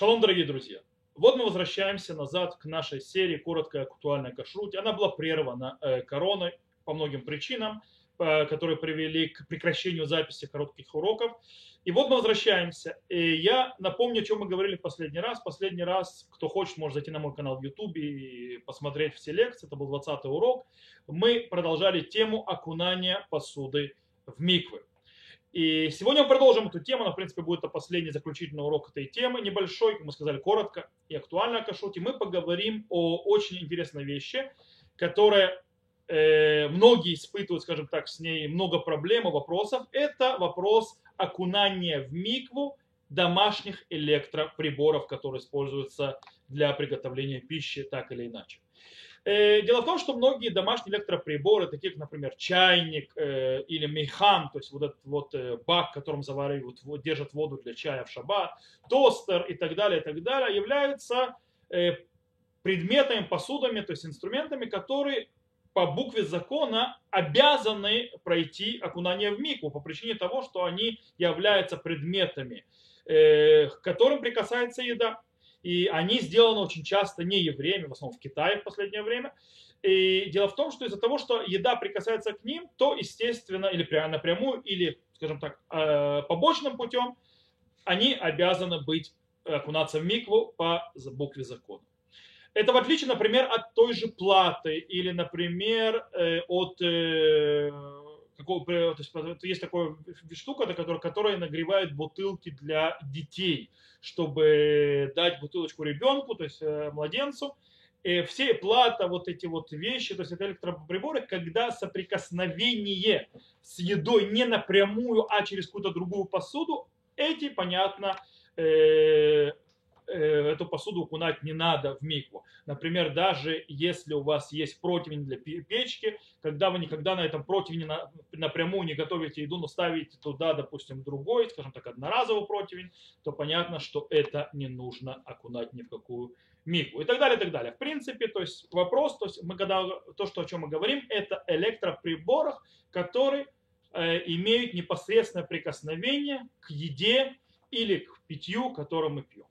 Шалом, дорогие друзья. Вот мы возвращаемся назад к нашей серии «Короткая актуальная кашруть». Она была прервана э, короной по многим причинам, э, которые привели к прекращению записи коротких уроков. И вот мы возвращаемся. И я напомню, о чем мы говорили в последний раз. Последний раз, кто хочет, может зайти на мой канал в YouTube и посмотреть все лекции. Это был 20 урок. Мы продолжали тему окунания посуды в миквы. И сегодня мы продолжим эту тему, но, в принципе, будет последний заключительный урок этой темы, небольшой, как мы сказали, коротко и актуально о кашруте. Мы поговорим о очень интересной вещи, которая э, многие испытывают, скажем так, с ней много проблем и вопросов. Это вопрос окунания в микву домашних электроприборов, которые используются для приготовления пищи так или иначе. Э, дело в том, что многие домашние электроприборы, такие как, например, чайник э, или мейхан, то есть вот этот вот э, бак, которым заваривают, держат воду для чая в шаббат, тостер и так далее, и так далее, являются предметами, посудами, то есть инструментами, которые по букве закона обязаны пройти окунание в мику по причине того, что они являются предметами, к которым прикасается еда и они сделаны очень часто не евреями, в основном в Китае в последнее время. И дело в том, что из-за того, что еда прикасается к ним, то, естественно, или прямо напрямую, или, скажем так, э, побочным путем, они обязаны быть, э, окунаться в микву по букве закона. Это в отличие, например, от той же платы или, например, э, от какого, то есть, есть такая штука, которая, которая нагревает бутылки для детей, чтобы дать бутылочку ребенку, то есть э, младенцу. И все плата, вот эти вот вещи, то есть это электроприборы, когда соприкосновение с едой не напрямую, а через какую-то другую посуду, эти, понятно, э, Э, эту посуду окунать не надо в микву. Например, даже если у вас есть противень для печки, когда вы никогда на этом противне напрямую не готовите еду, но ставите туда, допустим, другой, скажем так, одноразовый противень, то понятно, что это не нужно окунать ни в какую микву и так далее, и так далее. В принципе, то есть вопрос, то есть мы когда, то, что, о чем мы говорим, это электроприборах, которые э, имеют непосредственное прикосновение к еде или к питью, которое мы пьем.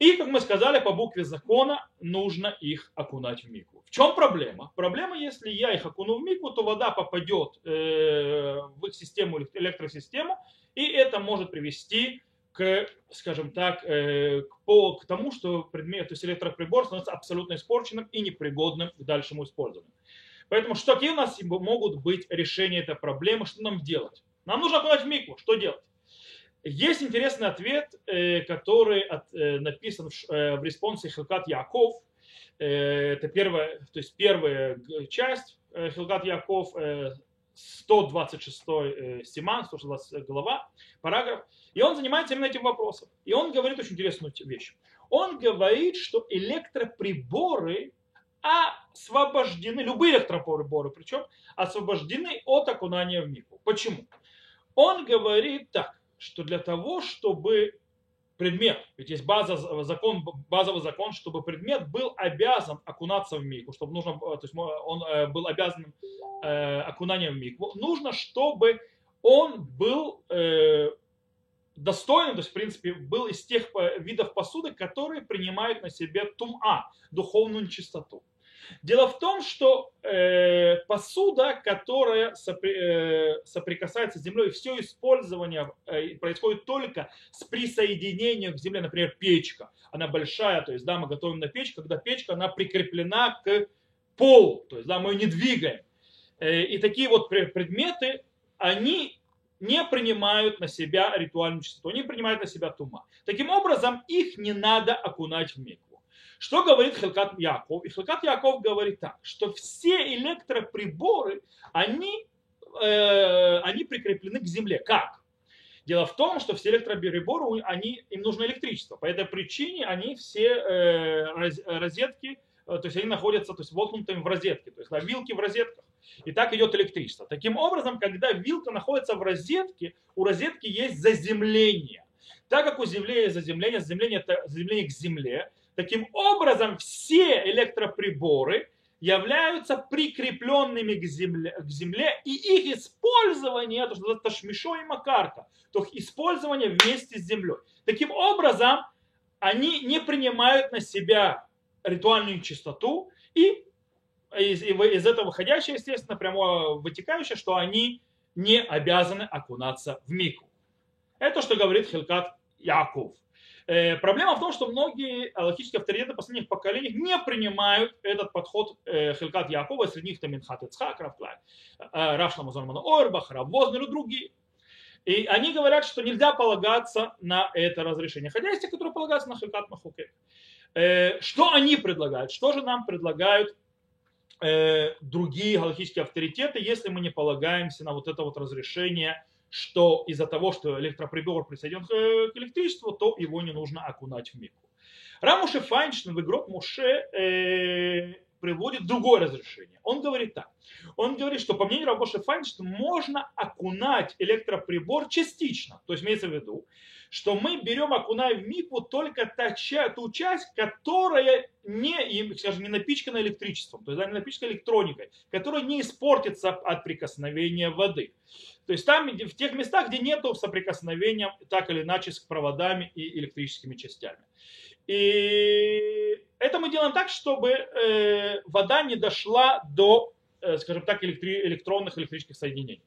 И, как мы сказали, по букве закона нужно их окунать в мику. В чем проблема? Проблема, если я их окуну в мику, то вода попадет э, в их систему, электросистему, и это может привести к, скажем так, э, к, тому, что предмет, то есть электроприбор становится абсолютно испорченным и непригодным к дальшему использованию. Поэтому что какие у нас могут быть решения этой проблемы, что нам делать? Нам нужно окунать в мику, что делать? Есть интересный ответ, э, который э, написан в э, респонсе Хилкат Яков. Это первая, то есть первая часть Хилкат Яков, 126 стиман, 120 глава, параграф. И он занимается именно этим вопросом. И он говорит очень интересную вещь. Он говорит, что электроприборы освобождены, любые электроприборы причем, освобождены от окунания в мику. Почему? Он говорит так, что для того, чтобы предмет, ведь есть база, закон, базовый закон, чтобы предмет был обязан окунаться в микву, чтобы нужно, то есть он э, был обязан э, окунанием в микву, нужно, чтобы он был э, достойным, то есть, в принципе, был из тех видов посуды, которые принимают на себе тума, духовную чистоту. Дело в том, что э, посуда, которая сопри, э, соприкасается с землей, все использование э, происходит только с присоединением к земле, например, печка. Она большая, то есть, да, мы готовим на печь, когда печка, она прикреплена к полу, то есть, да, мы ее не двигаем. Э, и такие вот предметы, они не принимают на себя ритуальную чистоту, они принимают на себя тума. Таким образом, их не надо окунать в миг. Что говорит Хилкат Яков? И Хилкат Яков говорит так, что все электроприборы, они, э, они прикреплены к земле. Как? Дело в том, что все электроприборы, они, им нужно электричество. По этой причине они все э, розетки, э, то есть они находятся то есть, воткнутыми в розетке, то есть да, вилки в розетках. И так идет электричество. Таким образом, когда вилка находится в розетке, у розетки есть заземление. Так как у Земли есть заземление, заземление это заземление к земле, Таким образом, все электроприборы являются прикрепленными к земле, к земле и их использование, то, что называется и макарка, то есть использование вместе с землей. Таким образом, они не принимают на себя ритуальную чистоту и из, из этого выходящее, естественно, прямо вытекающее, что они не обязаны окунаться в мику. Это что говорит Хилкат Яков. Э, проблема в том, что многие аллахические авторитеты последних поколений не принимают этот подход э, Хилкат Якова, среди них там Минхат Ицхак, Рафклай, э, Рав Шламазон Орбах, Рав Вознер и другие. И они говорят, что нельзя полагаться на это разрешение. Хотя есть те, которые полагаются на Хилкат Махуке. Что они предлагают? Что же нам предлагают другие галактические авторитеты, если мы не полагаемся на вот это вот разрешение, что из-за того, что электроприбор присоединен к электричеству, то его не нужно окунать в мику. Рамуше Файнштейн в игрок Муше э, приводит другое разрешение. Он говорит так. Он говорит, что по мнению Рамуше Файнштейна можно окунать электроприбор частично. То есть имеется в виду, что мы берем, окунаем в микву только та, ту часть, которая не, скажем, не напичкана электричеством, то есть да, не напичкана электроникой, которая не испортится от прикосновения воды. То есть там, в тех местах, где нет соприкосновения так или иначе с проводами и электрическими частями. И это мы делаем так, чтобы э, вода не дошла до, э, скажем так, электронных электрических соединений.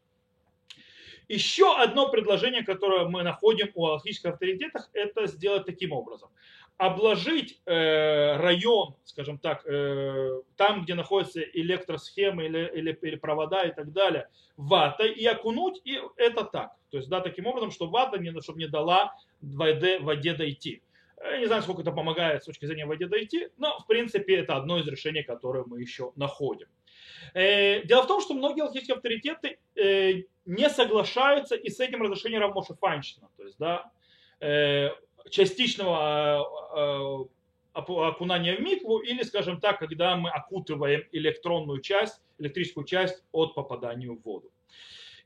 Еще одно предложение, которое мы находим у алхимических авторитетах, это сделать таким образом. Обложить э, район, скажем так, э, там, где находятся электросхемы или, или, или провода и так далее, ватой и окунуть, и это так. То есть, да, таким образом, чтобы вата не, чтобы не дала воде, воде дойти. Я не знаю, сколько это помогает с точки зрения воде дойти, но, в принципе, это одно из решений, которое мы еще находим. Э, дело в том, что многие алхимические авторитеты э, не соглашаются и с этим разрешением Равмоша Файнштейна, то есть да, э, частичного окунания в микву или, скажем так, когда мы окутываем электронную часть, электрическую часть от попадания в воду.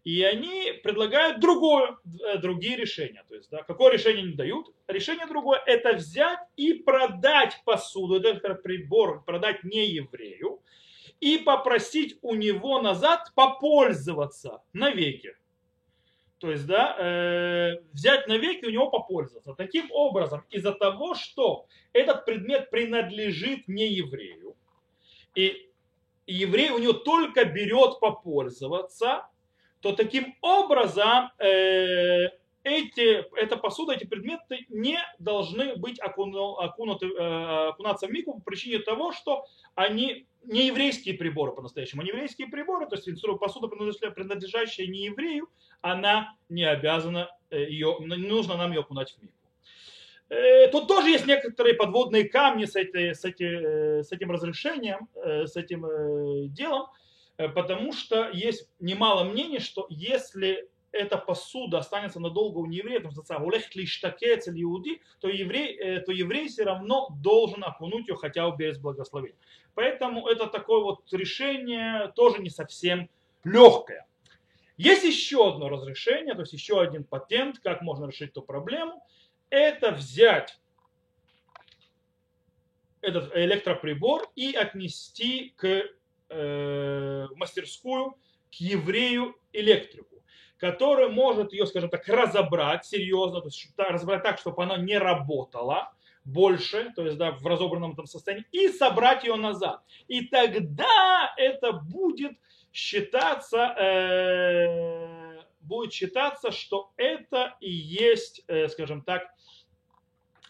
И они предлагают другое, другие решения. То есть, да, какое решение не дают? Решение другое – это взять и продать посуду, этот прибор, продать не еврею, и попросить у него назад попользоваться навеки. То есть, да, э, взять навеки у него попользоваться. Таким образом, из-за того, что этот предмет принадлежит не еврею, и еврей у него только берет попользоваться, то таким образом э, эти, эта посуда, эти предметы не должны быть окунуты, э, окунаться в мику по причине того, что они не еврейские приборы по-настоящему, не еврейские приборы, то есть посуда, принадлежащая не еврею, она не обязана э, ее, не нужно нам ее окунать в мику. Э, тут тоже есть некоторые подводные камни с, этой, с, эти, с этим разрешением, с этим делом, потому что есть немало мнений, что если эта посуда останется надолго у нееврея, то иуди, то еврей, э, то еврей все равно должен окунуть ее хотя бы без благословения. Поэтому это такое вот решение тоже не совсем легкое. Есть еще одно разрешение, то есть еще один патент, как можно решить эту проблему. Это взять этот электроприбор и отнести к э, мастерскую к еврею-электрику который может ее, скажем так, разобрать серьезно, то есть разобрать так, чтобы она не работала больше, то есть да, в разобранном этом состоянии, и собрать ее назад. И тогда это будет считаться, э, будет считаться, что это и есть, э, скажем так,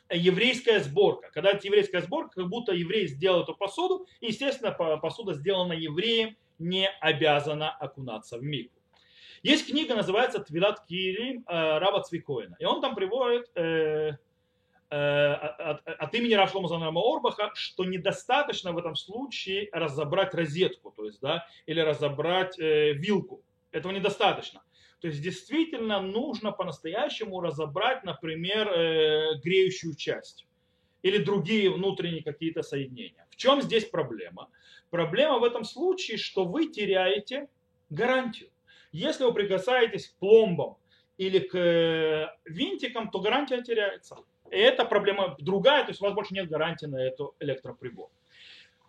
еврейская сборка. Когда это еврейская сборка, как будто еврей сделал эту посуду, естественно, посуда сделана евреем, не обязана окунаться в миг. Есть книга, называется «Твилат Кирим» э, Раба Цвикоина. И он там приводит э, э, от, от имени Рашлома Занрама Орбаха, что недостаточно в этом случае разобрать розетку, то есть, да, или разобрать э, вилку. Этого недостаточно. То есть действительно нужно по-настоящему разобрать, например, э, греющую часть или другие внутренние какие-то соединения. В чем здесь проблема? Проблема в этом случае, что вы теряете гарантию. Если вы прикасаетесь к пломбам или к э, винтикам, то гарантия теряется. И это проблема другая, то есть у вас больше нет гарантии на эту электроприбор.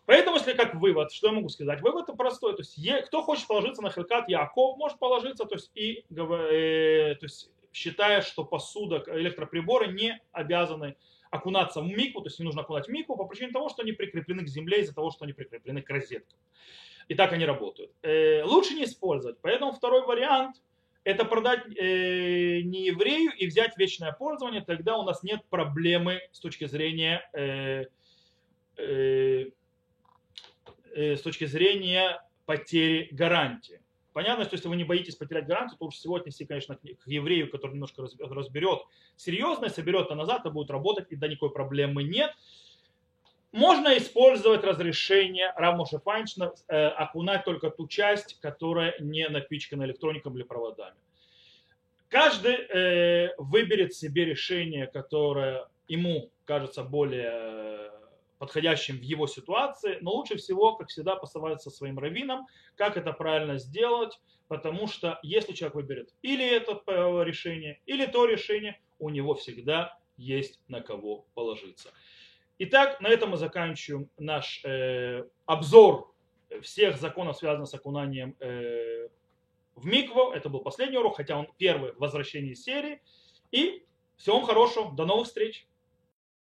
Поэтому, если как вывод, что я могу сказать? Вывод простой. То есть, кто хочет положиться на Хилкат Яков, может положиться, то есть, и, э, то есть, считая, что посуда, электроприборы не обязаны окунаться в микву, то есть не нужно окунать в микву по причине того, что они прикреплены к земле, из-за того, что они прикреплены к розеткам. И так они работают. Э, лучше не использовать. Поэтому второй вариант – это продать э, не еврею и взять вечное пользование, тогда у нас нет проблемы с точки зрения э, э, э, с точки зрения потери гарантии. Понятно, что если вы не боитесь потерять гарантию, то лучше всего отнести, конечно, к еврею, который немножко разберет серьезно, соберет это назад, и будет работать, и да никакой проблемы нет. Можно использовать разрешение Равмоша Файншина э, окунать только ту часть, которая не напичкана электроником или проводами. Каждый э, выберет себе решение, которое ему кажется более подходящим в его ситуации, но лучше всего, как всегда, посоветоваться со своим раввином, как это правильно сделать, потому что если человек выберет или это э, решение, или то решение, у него всегда есть на кого положиться. Итак, на этом мы заканчиваем наш э, обзор всех законов, связанных с окунанием э, в микву. Это был последний урок, хотя он первый в возвращении серии. И всего вам хорошего, до новых встреч!